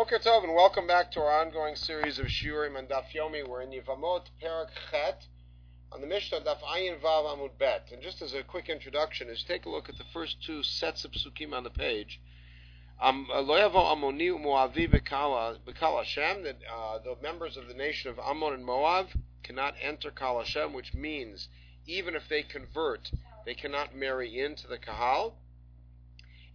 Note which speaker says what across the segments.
Speaker 1: Boker Tov, and welcome back to our ongoing series of Shiurim and Daf Yomi. We're in Yivamot Perak Chet on the Mishnah Daf Ayin Vav Amud Bet. And just as a quick introduction, is take a look at the first two sets of psukim on the page. Um, Lo Yavo Amoni Moavi Bekal Hashem, that uh, the members of the nation of Ammon and Moab cannot enter Kal Hashem, which means even if they convert, they cannot marry into the Kahal.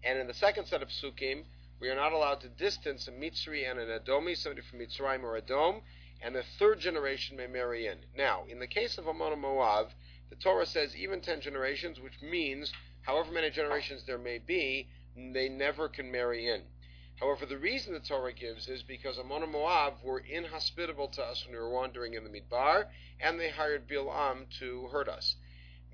Speaker 1: And in the second set of psukim, we are not allowed to distance a Mitzri and an Edomi, somebody from Mitzrayim or Edom, and the third generation may marry in. Now, in the case of Ammon and Moab, the Torah says even ten generations, which means however many generations there may be, they never can marry in. However, the reason the Torah gives is because Ammon and Moab were inhospitable to us when we were wandering in the Midbar, and they hired Bilam to hurt us.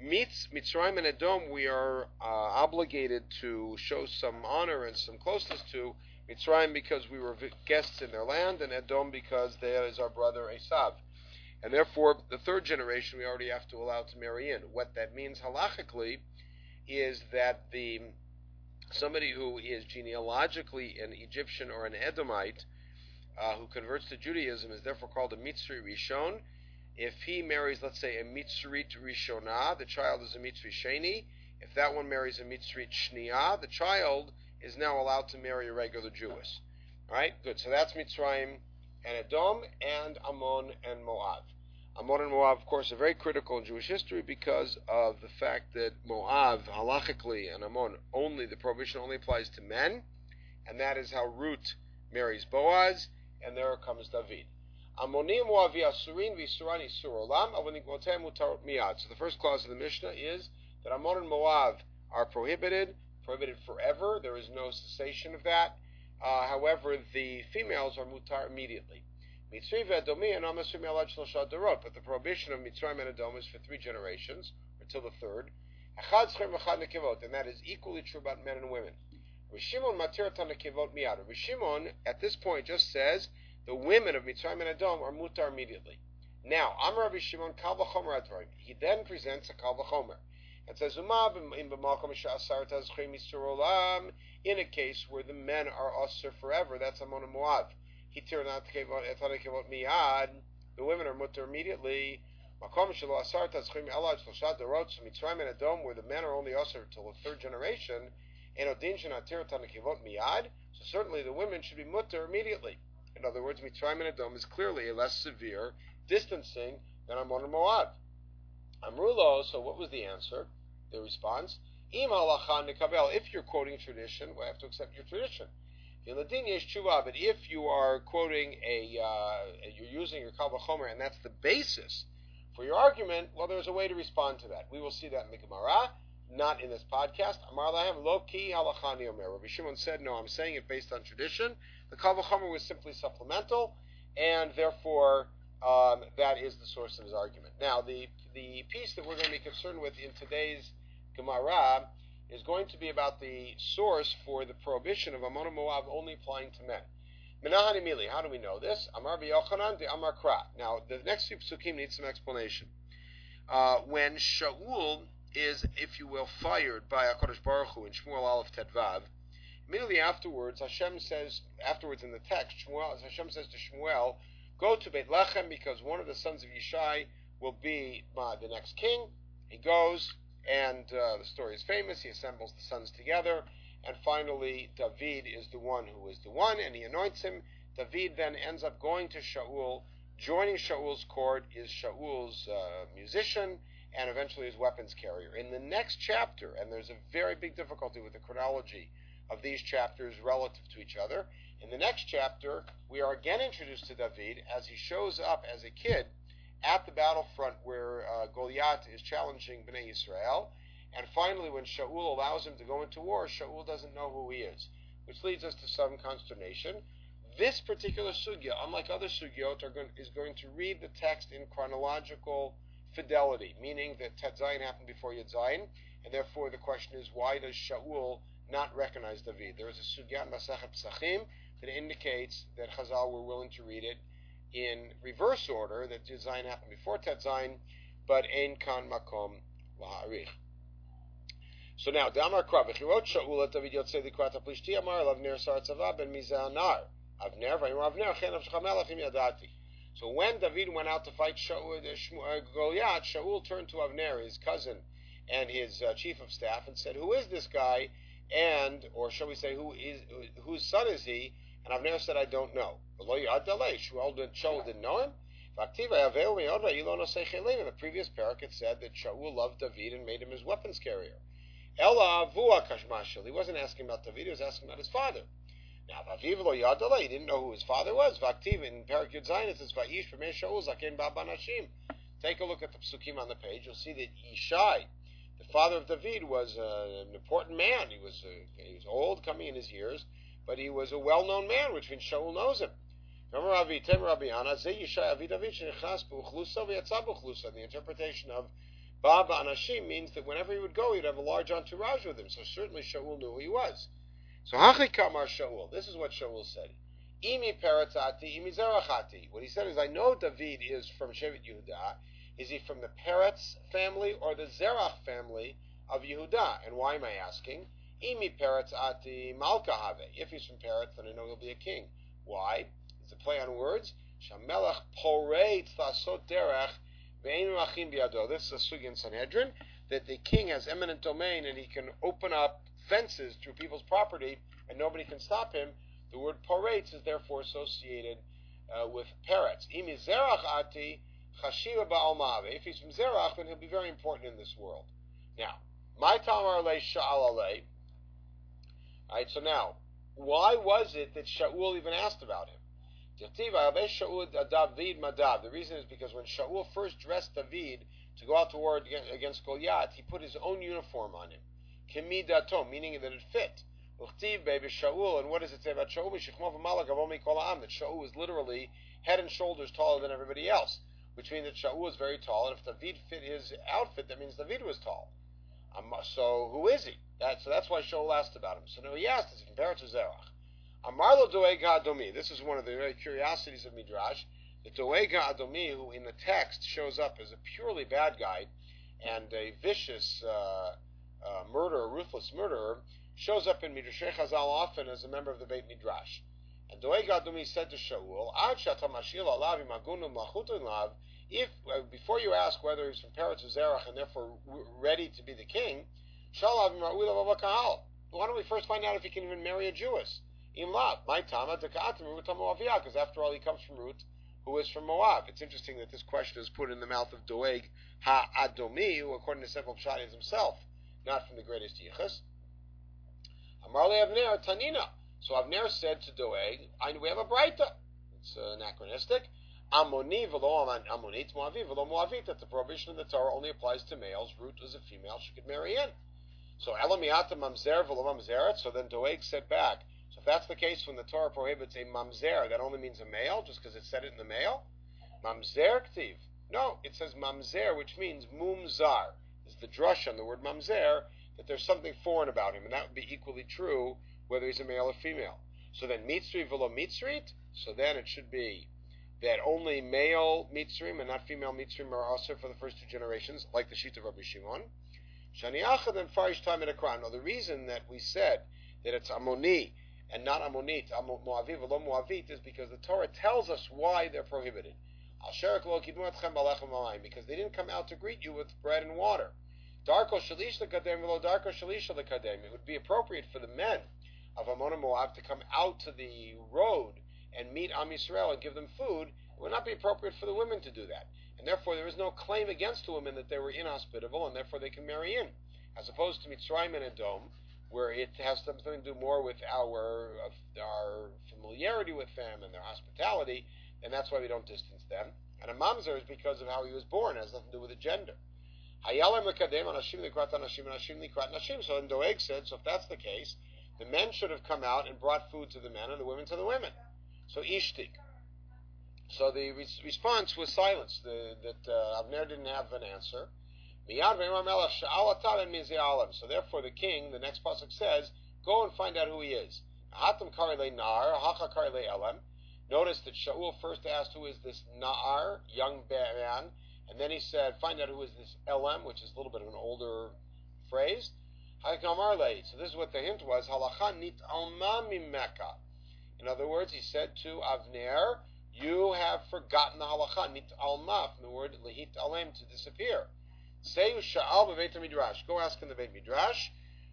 Speaker 1: Mitz, Mitzrayim and Edom, we are uh, obligated to show some honor and some closeness to. Mitzrayim because we were guests in their land, and Edom because there is our brother Esav. And therefore, the third generation we already have to allow to marry in. What that means halachically is that the somebody who is genealogically an Egyptian or an Edomite uh, who converts to Judaism is therefore called a Mitzri Rishon, if he marries, let's say, a Mitzrit Rishonah, the child is a Mitzri Sheni. If that one marries a Mitzrit Shniah, the child is now allowed to marry a regular Jewess. All right, good. So that's Mitzrayim and Edom and Ammon and Moab. Ammon and Moab, of course, are very critical in Jewish history because of the fact that Moab, halachically, and Ammon only, the prohibition only applies to men, and that is how Ruth marries Boaz, and there comes David. Amonim Asurin Isur Olam Mutarot Miyad. So the first clause of the Mishnah is that Ammon and Moab are prohibited, prohibited forever. There is no cessation of that. Uh, however, the females are mutar immediately. But the prohibition of Mitzrayim and Edom is for three generations, until the third. And that is equally true about men and women. Rishimon, at this point, just says the women of Mitzrayim and Edom are mutar immediately. Now, Amar Rabbi Shimon Kal V'chomer Advarim. He then presents a Kal V'chomer and says, in a case where the men are usher forever, that's Ammon and Moab. Uh, miyad. The women are mutar immediately. Makom shelo asar tazchim elad shloshat derot Mitzrayim and Edom, where the men are only usher till the third generation. And odin shenatir tanakivot miyad. So certainly the women should be mutar immediately. In other words, Mitzrayim and Edom is clearly a less severe distancing than Ammon and Moab. Amrulo, so what was the answer? The response, if you're quoting tradition, we have to accept your tradition. But if you are quoting a, uh, you're using your Kal V'chomer, and that's the basis for your argument, well, there's a way to respond to that. We will see that in the Gemara, not in this podcast. Amar lahem lo ki halachani omer. Rabbi Shimon said, no, I'm saying it based on tradition. The Kal V'chomer was simply supplemental, and therefore um, that is the source of his argument. Now, the the piece that we're going to be concerned with in today's Gemara is going to be about the source for the prohibition of Ammon and Moab only applying to men. Menahani Mili, how do we know this? Amar Yochanan de Amar Kra. Now, the next few psukim need some explanation. Uh, when Shaul is, if you will, fired by HaKadosh Baruch Hu in Shmuel Aleph Tedvav, Immediately afterwards, Hashem says, afterwards in the text, Shmuel, Hashem says to Shmuel, go to Beit Lechem because one of the sons of Yishai will be uh, the next king. He goes, and uh, the story is famous. He assembles the sons together, and finally, David is the one who is the one, and he anoints him. David then ends up going to Shaul. Joining Shaul's court is Shaul's uh, musician and eventually his weapons carrier. In the next chapter, and there's a very big difficulty with the chronology of these chapters relative to each other. In the next chapter, we are again introduced to David as he shows up as a kid at the battlefront where uh, Goliath is challenging Bnei Israel. And finally, when Shaul allows him to go into war, Shaul doesn't know who he is, which leads us to some consternation. This particular sugya, unlike other sugyot, going, is going to read the text in chronological fidelity, meaning that Tet happened before Yud and therefore the question is, why does Shaul not recognize David. There is a Sugyat Masachet Psachim that indicates that Chazal were willing to read it in reverse order, that design happened before Tetzain, but Ein Kan Makom Laharich. So now, Damar Krav, V'chirot Shaul et David Yotzei Likrat HaPlishti Amar Lav Ner Sar Tzava Ben Mizah Nar. Avner, Avner, Yadati. So when David went out to fight Shaul, uh, Goliath, Shaul turned to Avner, his cousin, and his uh, chief of staff, and said, "Who is this guy?" And, or shall we say, who is whose son is he? And I've Avner said, "I don't know." Shaul didn't know him. In the previous parak, it said that Shaul loved David and made him his weapons carrier. Ella He wasn't asking about David; he was asking about his father. Now, Vaviv lo he didn't know who his father was. Vaktiv in Parak Yud Zayin, it says, Va'ish B'mei Shaul Zaken Babanashim. Take a look at the psukim on the page. You'll see that Yishai, father of David, was uh, an important man. He was uh, he was old, coming in his years, but he was a well-known man, which means Shaul knows him. The interpretation of Baba Anashim means that whenever he would go, he'd have a large entourage with him. So certainly Shaul knew who he was. So Hachi Kamar Shaul. This is what Shaul said. Imi Peratzati, Imi Zerachati. What he said is, I know David is from Shevet Yehuda. Is he from the Peretz family or the Zerach family of Yehuda? And why am I asking? Imi Peretzati ati Have. If he's from Peretz, then I know he'll be a king. Why? It's a play on words. Shamelech Poretz Lasot Derech Ve'en Rachim Biado. This is a sugi in Sanhedrin that the king has eminent domain and he can open up fences through people's property and nobody can stop him, the word poretz is therefore associated uh, with Peretz. Imi zerach ati If he's from Zerach, then he'll be very important in this world. Now, my tamar le sha'al Alright, so now, why was it that Shaul even asked about him? The reason is because when Shaul first dressed David to go out to war against Goliath, he put his own uniform on him kemidato, meaning that it fit. Shaul, and what does it say about Shaul? That Shaul was literally head and shoulders taller than everybody else, which means that Shaul was very tall, and if David fit his outfit, that means David was tall. Um, so who is he? That, so that's why Shaul asked about him. So now he asked, is he compared to Zerach? Amarlo Doeg Adomi. This is one of the very curiosities of Midrash. The Doeg Adomi, who in the text shows up as a purely bad guy and a vicious uh, uh, murderer, ruthless murderer, shows up in Midrash Chazal often as a member of the Beit Midrash. And Doeg Adumi said to Shaul, Ad if uh, before you ask whether he's from Peretz or Zerach and therefore ready to be the king, why don't we first find out if he can even marry a Jewess? Because after all, he comes from Ruth, who is from Moab. It's interesting that this question is put in the mouth of Doeg Ha-Adomi, who according to several Pshat is himself not from the greatest yichus. Amarle Avner Tanina. So Avner said to Doeg, I, we have a Breita. It's uh, anachronistic. Amoni v'lo amonit moavi v'lo moavit. That the prohibition of the Torah only applies to males. Root was a female; she could marry in. So elamiata mamzer v'lo mamzeret. So then Doeg said back. So if that's the case, when the Torah prohibits a mamzer, that only means a male, just because it said it in the male. Mamzer ktiv. No, it says mamzer, which means mumzar is the drush on the word mamzer, that there's something foreign about him, and that would be equally true whether he's a male or female. So then mitzri velo mitzrit, so then it should be that only male mitzrim and not female mitzrim are also for the first two generations, like the sheet of Rabbi Shimon. Shaniachad and Farish time in Now the reason that we said that it's Amoni and not Amonit, Moaviv, velo Moavit, is because the Torah tells us why they're prohibited. Because they didn't come out to greet you with bread and water. Darko shalish lekadem v'lo darko shalisha lekadem. It would be appropriate for the men of Ammon and Moab to come out to the road and meet Am Yisrael and give them food. It would not be appropriate for the women to do that. And therefore there is no claim against the women that they were inhospitable and therefore they can marry in. As opposed to Mitzrayim and Edom, where it has something to do more with our our familiarity with them and their hospitality, and that's why we don't distance them. And a mamzer is because of how he was born; it has nothing to do with the gender. So then Doeg said, so if that's the case, the men should have come out and brought food to the men and the women to the women. So ishtik. So the re- response was silence. The, that uh, Avner didn't have an answer. So therefore, the king, the next pasuk says, "Go and find out who he is." Notice that Shaul first asked, "Who is this Na'ar, young man?" And then he said, find out who is this elem, which is a little bit of an older phrase. So this is what the hint was. Halacha nit mecca. In other words, he said to Avner, you have forgotten the halacha, nit alma, from the word lehit alem, to disappear. Say sha'al b'beit midrash. Go ask in the Beit Midrash.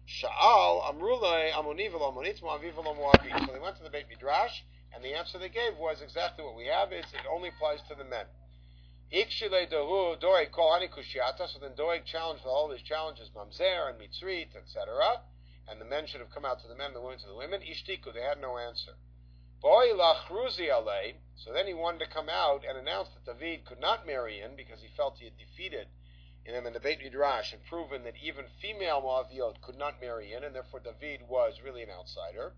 Speaker 1: Sha'al amrulay amoni amonit moavi. So they went to the Beit Midrash, and the answer they gave was exactly what we have. It only applies to the men. Ikshile dohu doeg kol kushiata. So then Doeg challenged for all these challenges, mamzer and mitzrit, etc. And the men should have come out to the men, the women to the women. Ishtiku, they had no answer. Boy lachruzi alei. So then he wanted to come out and announce that David could not marry in because he felt he had defeated in him in the Beit Midrash and proven that even female Moaviot could not marry in, and therefore David was really an outsider.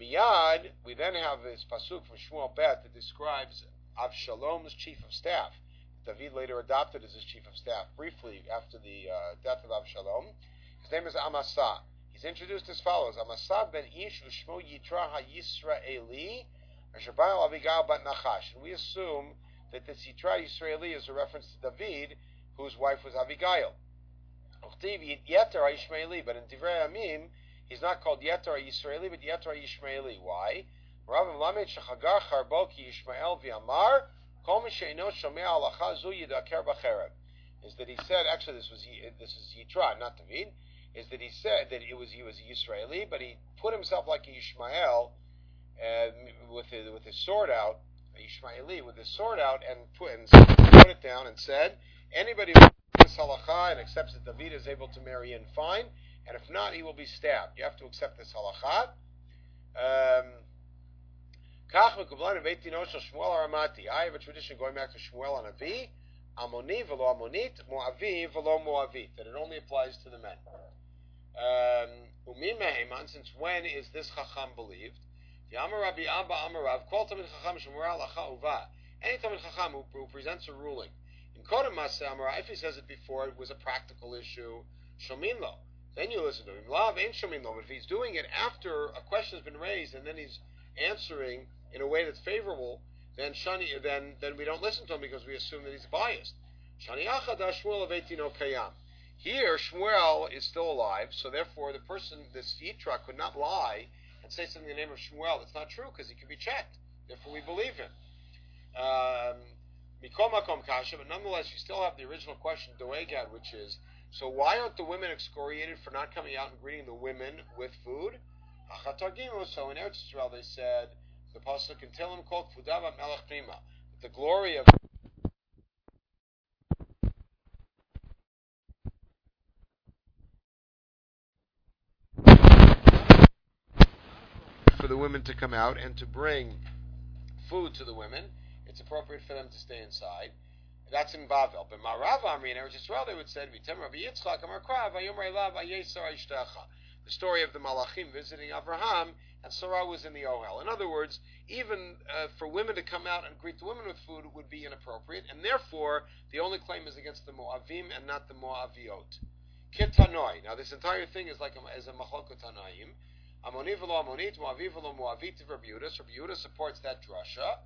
Speaker 1: Miyad, we then have this pasuk from Shmuel Bet that describes Avshalom's chief of staff. David later adopted as his chief of staff briefly after the uh, death of Avshalom. His name is Amasa. He's introduced as follows: Amasa ben Ish ushmo Yitra HaYisraeli Asherbayal Abigail bat Nachash. And we assume that this Yitra Yisraeli is a reference to David, whose wife was Abigail. Yeter Ishmaeli, but in Divrei Amim, he's not called Yeter Yisraeli, but Yeter Ishmaeli. Why? Rav Lamed Shachagar Charbo Ki Yishmael V'Amar Is that he said? Actually, this was this is Yitra, not David. Is that he said that it was he was a Yisraeli, but he put himself like a Yishmael uh, with his, with his sword out, Ishmaeli with his sword out, and put and put it down and said, anybody who this halacha and accepts that David is able to marry in, fine, and if not, he will be stabbed. You have to accept this halacha. Um, I have a tradition going back to Shmuel and Avi, Amoni velo Amonit, Moavi velo Moavit, that it only applies to the men. Um, since when is this chacham believed? Yamar Rabbi Abba Amarav, Chacham. Any Talmid Chacham who, presents a ruling. In Kodem Masa Amarav, if he says it before it was a practical issue, Shomin Lo. Then you listen to him. Lav ain't Shomin Lo. But if he's doing it after a question has been raised and then he's answering in a way that's favorable, then Shani, then then we don't listen to him because we assume that he's biased. Shani Achad Shmuel Avetino Kayam. Here, Shmuel is still alive, so therefore the person, this Yitra, could not lie and say something in the name of Shmuel. It's not true because he could be checked. Therefore, we believe him. Um, but nonetheless, you still have the original question, Doegad, which is, so why aren't the women excoriated for not coming out and greeting the women with food? So in Eretz Israel, they said, the pasuk in Tehillim called Fudava Melech Prima, the glory of for the women to come out and to bring food to the women. It's appropriate for them to stay inside. That's in Bavel. But Marav Amri in Eretz Yisrael, they would say, the story of the Malachim visiting Abraham, and Sarah was in the Ohel. In other words, even uh, for women to come out and greet the women with food would be inappropriate, and therefore the only claim is against the Moavim and not the Moaviot. Kitanoi. Now this entire thing is like a, is a Machlokotanaim. Amoni v'lo Amonit, Moavi Moavit Rabbi Yehuda. So Rabbi Yehuda supports that drasha.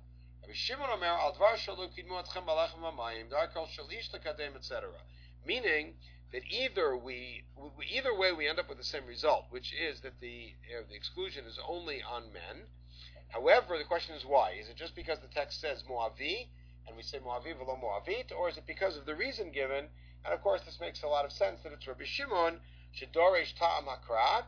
Speaker 1: Meaning that either we, either way we end up with the same result, which is that the uh, the exclusion is only on men. However, the question is why? Is it just because the text says Moavi, and we say Moavi v'lo Moavit, or is it because of the reason given? And of course, this makes a lot of sense that it's Rabbi Shimon Shedoresh Ta'am Akrat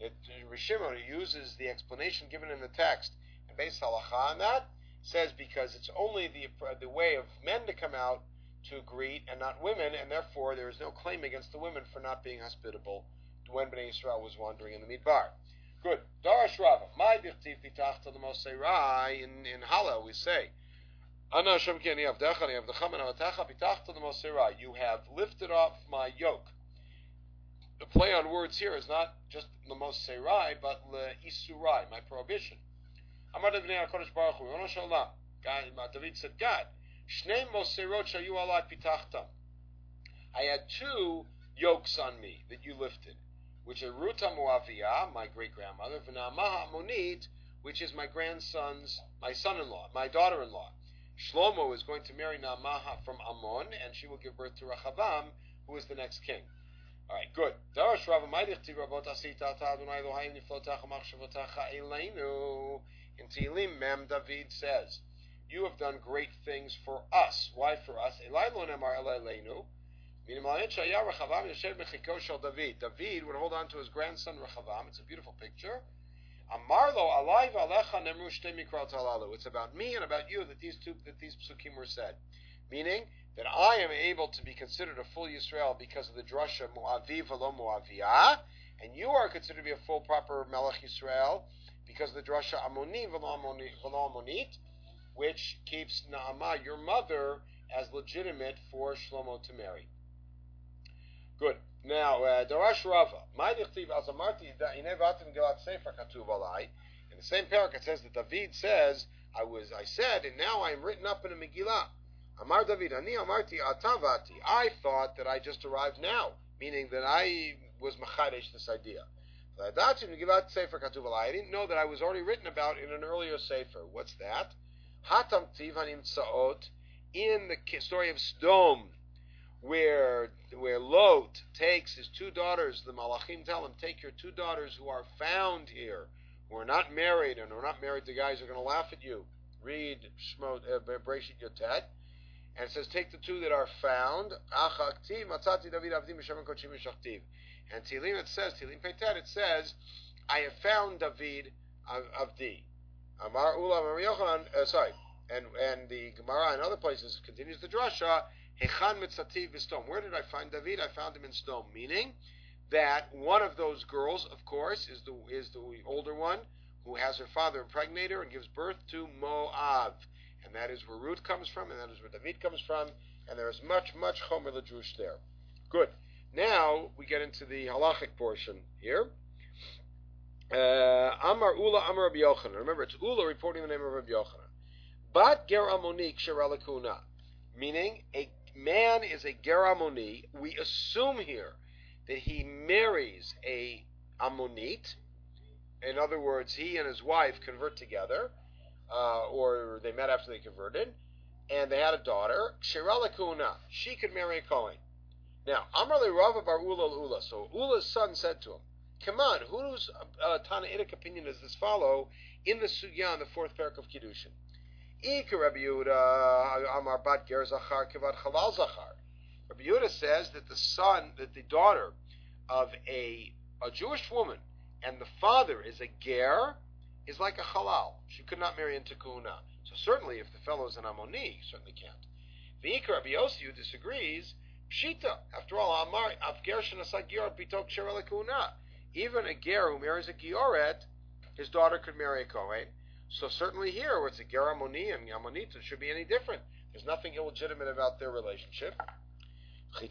Speaker 1: that Shimon uses the explanation given in the text and based halacha on that says because it's only the the way of men to come out to greet and not women, and therefore there is no claim against the women for not being hospitable when Bnei Israel was wandering in the Midbar. Good. Darash Rava. My dichtiv pitachta l'moseirai in in Hallel we say. Ana Hashem ki ani avdecha ani avdecha men avatecha pitachta l'moseirai. You have lifted off my yoke the play on words here is not just the most serai, but le isurai, my prohibition. Amar Bnei HaKadosh Baruch Hu, David said, God, Shnei moserot shayu alai pitachtam. I had two yokes on me that you lifted, which are Ruta Moavia, my great grandmother, V'namaha Monit, which is my grandson's, my son-in-law, my daughter-in-law. Shlomo is going to marry Naamaha from Ammon, and she will give birth to Rechavam, who is the next king. All right, good. In Tehillim, Mem David says, You have done great things for us. Why for us? David would hold on to his grandson Rechavam. It's a beautiful picture. It's about me and about you that these two that these psukim were said, meaning that I am able to be considered a full Yisrael because of the drasha mu'avi v'lo mu'aviyah, and you are considered to be a full proper Melech Yisrael because of the drasha amoni v'lo amonit, which keeps Naamah, your mother, as legitimate for Shlomo to marry. Good. Now, uh, Darash Rava, my dichtiv azamarti inevatim sefer katuv alai. In the same parak, it says that David says, "I was, I said, and now I am written up in a Megillah." Amar David, ani amarti atavati. I thought that I just arrived now, meaning that I was machadesh this idea. I didn't know that I was already written about in an earlier sefer. What's that? Hatam tiv in the story of Sdom where where Lot takes his two daughters, the Malachim tell him, take your two daughters who are found here, who are not married and are not married to guys are going to laugh at you. Read Shmot uh, Yotet. And says, take the two that are found. And Tilim it says, Tilim Peitet, it says, I have found David of Avdi. Amar Ula Amar Yochanan, uh, sorry. And, and the Gemara and other places continues the drasha, Hechan mitzativ b'stom. Where did I find David? I found him in Sdom. Meaning that one of those girls, of course, is the is the older one who has her father impregnate her and gives birth to Moab, and that is where Ruth comes from, and that is where David comes from, and there is much much chomer ledrush there. Good. Now we get into the halachic portion here. Uh, Amar Ula Amar Rabbi Yochanan. Remember, it's Ula reporting the name of Rabbi Yochanan. But Ger Amonik Sheralakuna, meaning a man is a Geramoni, we assume here that he marries a Ammonite. In other words, he and his wife convert together, uh, or they met after they converted, and they had a daughter, shiralakuna. She could marry a Kohen. Now, Amrali Rava Bar Ula Ula. So Ula's son said to him, Come on, whose uh, Tanaitic opinion does this follow in the Sugya in the fourth parak of Kiddushin? Rabbi Yehuda Amar Bat Ger Chalal Zachar. Rabbi Yehuda says that the son, that the daughter of a a Jewish woman and the father is a ger, is like a halal. She could not marry into Kuna. So certainly, if the fellow is an amoni, certainly can't. V'ikar Rabbi Yossi, disagrees, pshita. After all, Amar Avger Shenasagir Bitok Sherela Kahuna. Even a ger who marries a gioret, his daughter could marry a kohen. So certainly here, where it's a Geramoni and Yamonita, should be any different. There's nothing illegitimate about their relationship. So you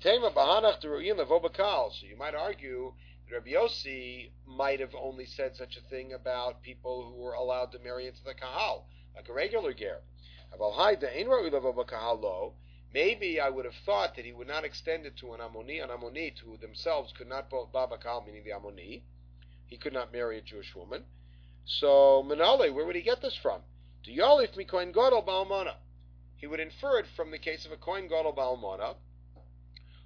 Speaker 1: might argue that Rabbi Yossi might have only said such a thing about people who were allowed to marry into the kahal, like a regular ger. Maybe I would have thought that he would not extend it to an Ammoni, an Ammonite who themselves could not both Babakal, meaning the Ammoni. He could not marry a Jewish woman. So Manale, where would he get this from? Do Yolif mi kohen gadol ba'almana. He would infer it from the case of a kohen gadol ba'almana,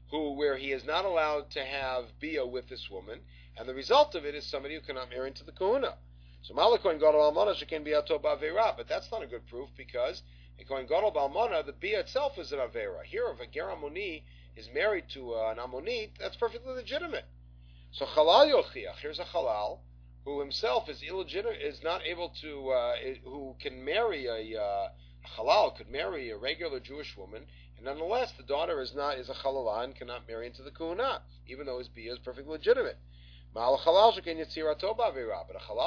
Speaker 1: who where he is not allowed to have bia with this woman, and the result of it is somebody who cannot marry into the kahuna. So malakoin gadol almana shekin biato ba'avera, but that's not a good proof because a the bia itself is an avera. Here, if a geramoni is married to an ammonite, that's perfectly legitimate. So halal yochiach, here's a halal who himself is illegitimate, is not able to, uh, who can marry a uh, halal, could marry a regular Jewish woman, and nonetheless the daughter is not is a halal and cannot marry into the kuhuna, even though his bia is perfectly legitimate. But a halal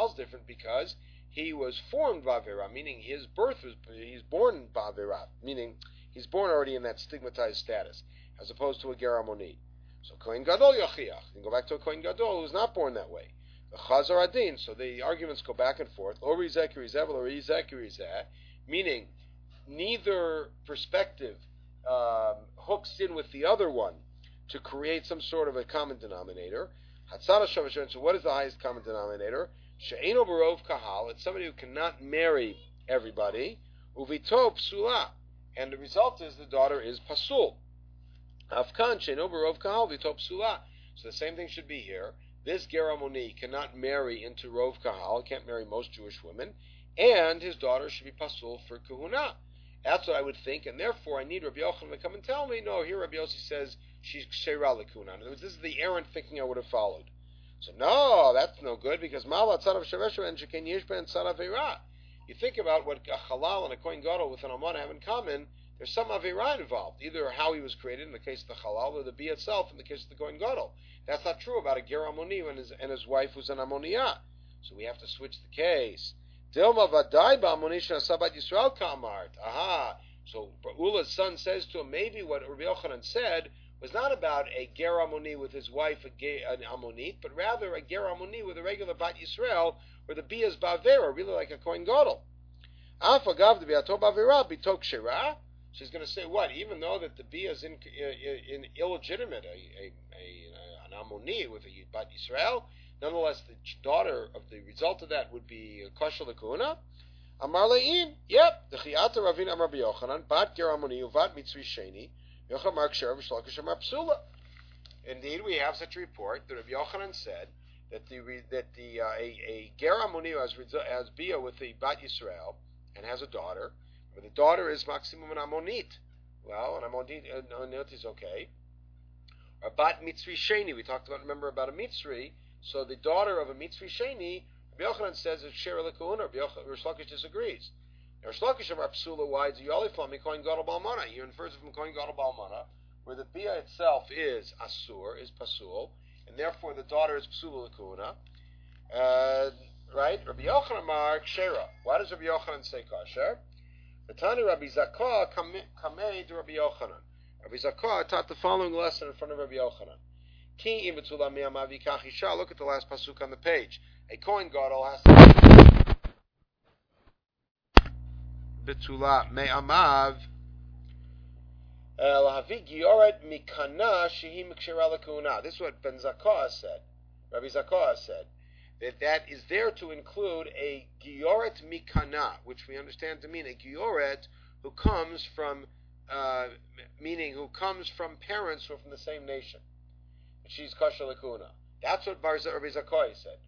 Speaker 1: is different because he was formed bavera, meaning his birth was he's born bavera, meaning he's born already in that stigmatized status, as opposed to a geramoni. So kohen gadol yachiach. You go back to a kohen gadol who's not born that way. Chazar Adin. So the arguments go back and forth. Ori Zekiri Zevel, Ori Zekiri meaning neither perspective um, hooks in with the other one to create some sort of a common denominator. Hatzana Shavashon. So what is the highest common denominator? She'eno Barov Kahal. It's somebody who cannot marry everybody. Uvito Psula. And the result is the daughter is Pasul. Afkan She'eno Barov Kahal Vito Psula. So the same thing should be here. This Geramoni cannot marry into Rov Kahal, can't marry most Jewish women, and his daughter should be pasul for kahuna. That's what I would think, and therefore I need Rabbi Yochanan to come and tell me. No, here Rabbi Yossi says she's sheira lekuna. In other words, this is the errant thinking I would have followed. So no, that's no good because Mala Tzarav Shavesha and Shekin Yishba and Tzarav You think about what a Halal and a Kohen Gadol with an Amana have in common. There's some Avera involved, either how he was created in the case of the Halal or the bee itself in the case of the Kohen Gadol. That's not true about a Ger Amoni and his, and his wife who's an Ammoniyah. So we have to switch the case. Dilma Vadai Ba'amonisha Sabat Yisrael Kamart. Aha. So Ula's son says to him, maybe what Rabbi Yochanan said was not about a ger amoni with his wife, a an amonit, but rather a ger amoni with a regular bat Yisrael, where the bia is bavera, really like a kohen gadol. Afagav the biato bavera bitok shira. She's going to say what? Even though that the bia is in, in, in illegitimate, a, a, a, an amoni with a bat Yisrael, nonetheless the daughter of the result of that would be kosher lekuna. Amar le'in, yep, the chiyata ravin amar Yochanan, bat ger amoni uvat mitzri sheni. Indeed, we have such a report that Rabbi Yochanan said that the that the uh, a, a Geramuni has has bia with the Bat Yisrael and has a daughter, but the daughter is maximum an Amonit. Well, an Amonit, uh, is okay. A Bat Mitzri Sheni, we talked about remember about a Mitzri. So the daughter of a Mitzri Sheni, Rabbi Yochanan says it's Shera Lekuna. Rabbi disagrees. Rish Lakish of Psula, why do you only from Kohen Gadol Balmana? He infers from Kohen Gadol Balmana, where the Bia itself is Asur, is Pasul, and therefore the daughter is Psula Lakuna. Uh, right? Rabbi Yochanan Mark Shera. Why does Rabbi Yochanan say kosher? The Tani Rabbi Zakai Kamei to Rabbi Yochanan. Rabbi Zakai taught the following lesson in front of Rabbi Yochanan. Ki Look at the last pasuk on the page. A Kohen Gadol has to me'amav This is what Ben Zakai said. Rabbi Zakai said that that is there to include a gioret mikana, which we understand to mean a gioret who comes from, uh, meaning who comes from parents who are from the same nation. She's kasha lakuna. That's what Rabbi Zakai said.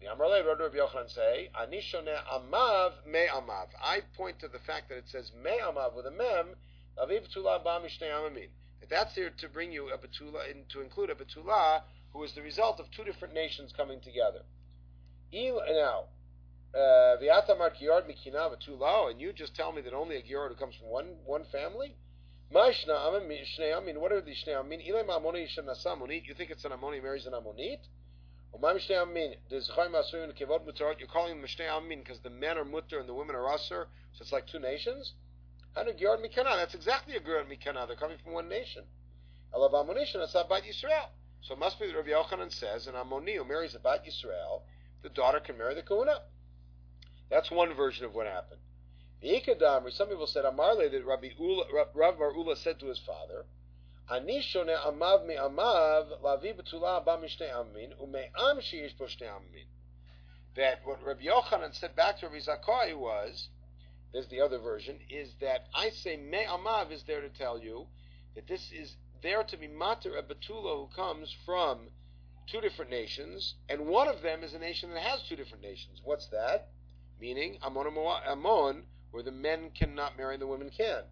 Speaker 1: The Amrale Rabbi Yochanan say, Anishone amav me amav. I point to the fact that it says me amav with a mem, aviv betula ba mishnei amamin. That's here to bring you a betula, in, to include a betula who is the result of two different nations coming together. Now, uh, V'atamar kiyard mikina betula, and you just tell me that only a kiyard who comes from one one family. Ma'ishna amin, what are these shnei amin? Yishem nasa amonit. You think it's an amoni marries an amonit? You're calling them because the men are mutter and the women are usher, so it's like two nations? That's exactly a Gerard Mikana. They're coming from one nation. That's Abat Yisrael. So it must be that Rabbi Yochanan says an Ammoni who marries Bat Yisrael, the daughter can marry the Kuna. That's one version of what happened. The Ikadamri, some people said Amarle that Rabbi Ula, Rav Bar Ula said to his father, אני שונה עמיו מעמיו להביא בתולה הבא משני עמים ומעם שיש בו שני עמים. That what Rabbi Yochanan said back to Rabbi Zakkai was, there's the other version, is that I say me'amav is there to tell you that this is there to be mater a betula who comes from two different nations, and one of them is a nation that has two different nations. What's that? Meaning Ammon, Ammon where the men cannot marry and the women can.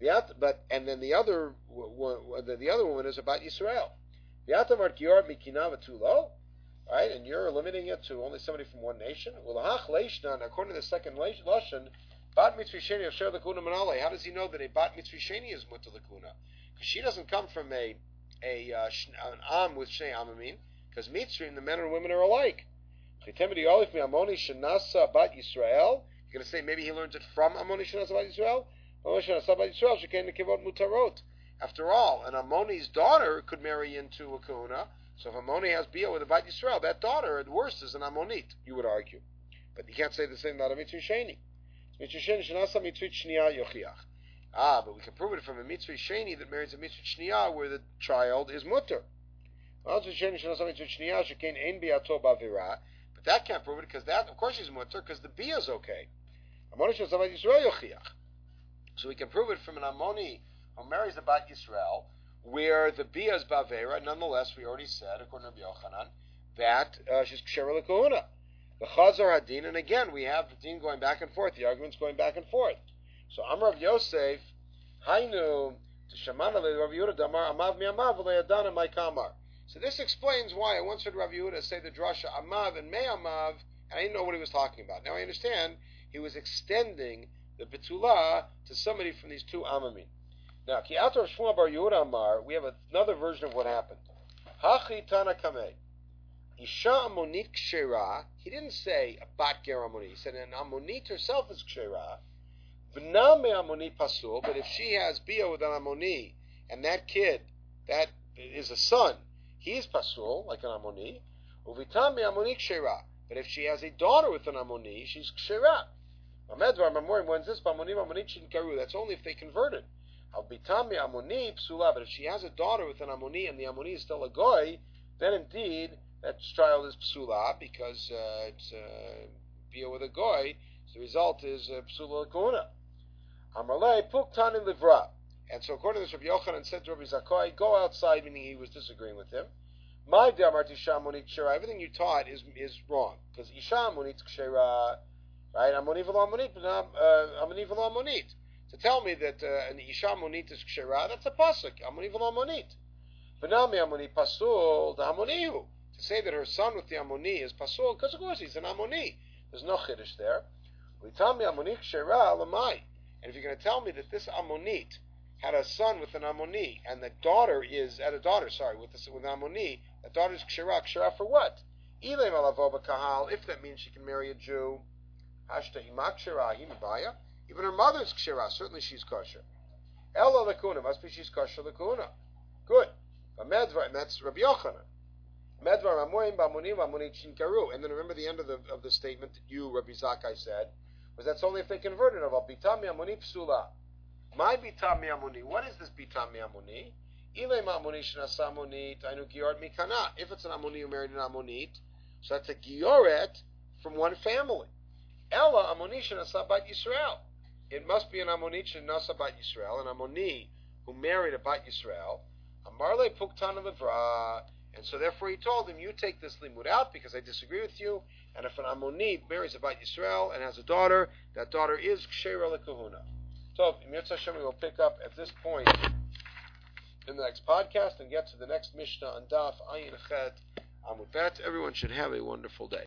Speaker 1: The but and then the other the, the other woman is about Yisrael. Right, and you're limiting it to only somebody from one nation. Well, according to the second lashon, bat mitzri sheni asher lekuna manale. How does he know that a bat mitzri sheni is mutter lekuna? Because she doesn't come from a a uh, an am with shnei amamim. Because mitzvah the men and women are alike. You're going to say maybe he learns it from Amoni Shanasa Bat Yisrael? After all, an Ammoni's daughter could marry into a kahuna. So if Ammoni has bia with a Bat Yisrael, that daughter at worst is an Ammonite, you would argue. But you can't say the same about a Mitzri Sheni. Ah, but we can prove it from a Mitzri Sheni that marries a Mitzvah Shniya where the child is mutter. But that can't prove it because that, of course, she's mutter because the bia is okay. So we can prove it from an Ammoni who marries a Bat Yisrael, where the Bia is Bavera. Nonetheless, we already said, according to Yochanan, that uh, she's Ksher Kahuna. The Chazar Hadin, and again we have the din going back and forth, the arguments going back and forth. So Amr of Yosef, Hainu, Shamana Rav Yehuda Damar Amav mi Amav. So this explains why I once heard Rav Yehuda say the drasha Amav and Me Amav, and I didn't know what he was talking about. Now I understand he was extending the Betula to somebody from these two Amamim. Now, Ki Ator Bar Amar, we have another version of what happened. Hachi Tana Kameh. Isha Amonit Kshera, he didn't say a Bat Ger Amonit, he said an Amonit herself is Kshera. V'name Amonit Pasul, but if she has Bia with an Amonit, and that kid, that is a son, he is Pasul, like an Amonit. Uvitame Amonit Kshera. But if she has a daughter with an Amonit, she's Kshera. Amedvar Mamorim, when's this? Amonim Amonit Shinkaru. That's only if they converted. Albitami Amoni Psula. But if she has a daughter with an Amoni and the Amoni is still a Goy, then indeed that child is psula because uh, it's uh, with a goy. So the result is uh, psula kuna. Amalei puktani livra. And so according to this, Rabbi Yochanan said to Rabbi Zakkai, go outside, meaning he was disagreeing with him. My damarti shamonit kshera. Everything you taught is is wrong because isha monit kshera, right? Amoni v'lo monit, but amoni v'lo monit. To tell me that uh, an isha monit is kshera, that's a pasuk. Amoni v'lo monit. V'nami amoni pasul the amonihu to say that her son with the Ammoni is Pasul, because of course he's an Ammoni. There's no Chiddush there. We tell me Ammoni Kshira alamai, and if you're going to tell me that this Ammonit had a son with an Ammoni, and the daughter is, had a daughter, sorry, with, this, with an Ammoni, the daughter is Kshera, Kshera for what? If that means she can marry a Jew, even her mother is Kshera, certainly she's kosher. Ella Lakuna, must be she's kosher Lakuna. Good. And that's Rabbi Yochanan. Medvar Amorim Bamunim Amunit Shinkaru. And then remember the end of the of the statement that you, Rabbi Zakai, said, was that's only if they converted of Bitami Amuni Psula. My Bitami Amuni. What is this Bitami Amuni? Ilem Amuni Shnasamunit Ainu Gioret Mikana. If it's an Amuni who married an Amunit, so that's a Gioret from one family. Ella Amuni Shnasabat Yisrael. It must be an Amunit Shnasabat Yisrael, an Amuni who married a Bat Yisrael. Amarle Puktana Levra. And so therefore he told him, you take this limud out because I disagree with you. And if an Ammoni marries a Bat Yisrael and has a daughter, that daughter is Kshera Lekahuna. So, Mir Hashem, we will pick up at this point in the next podcast and get to the next Mishnah on Daf Ayin Chet Amud Bet. Everyone should have a wonderful day.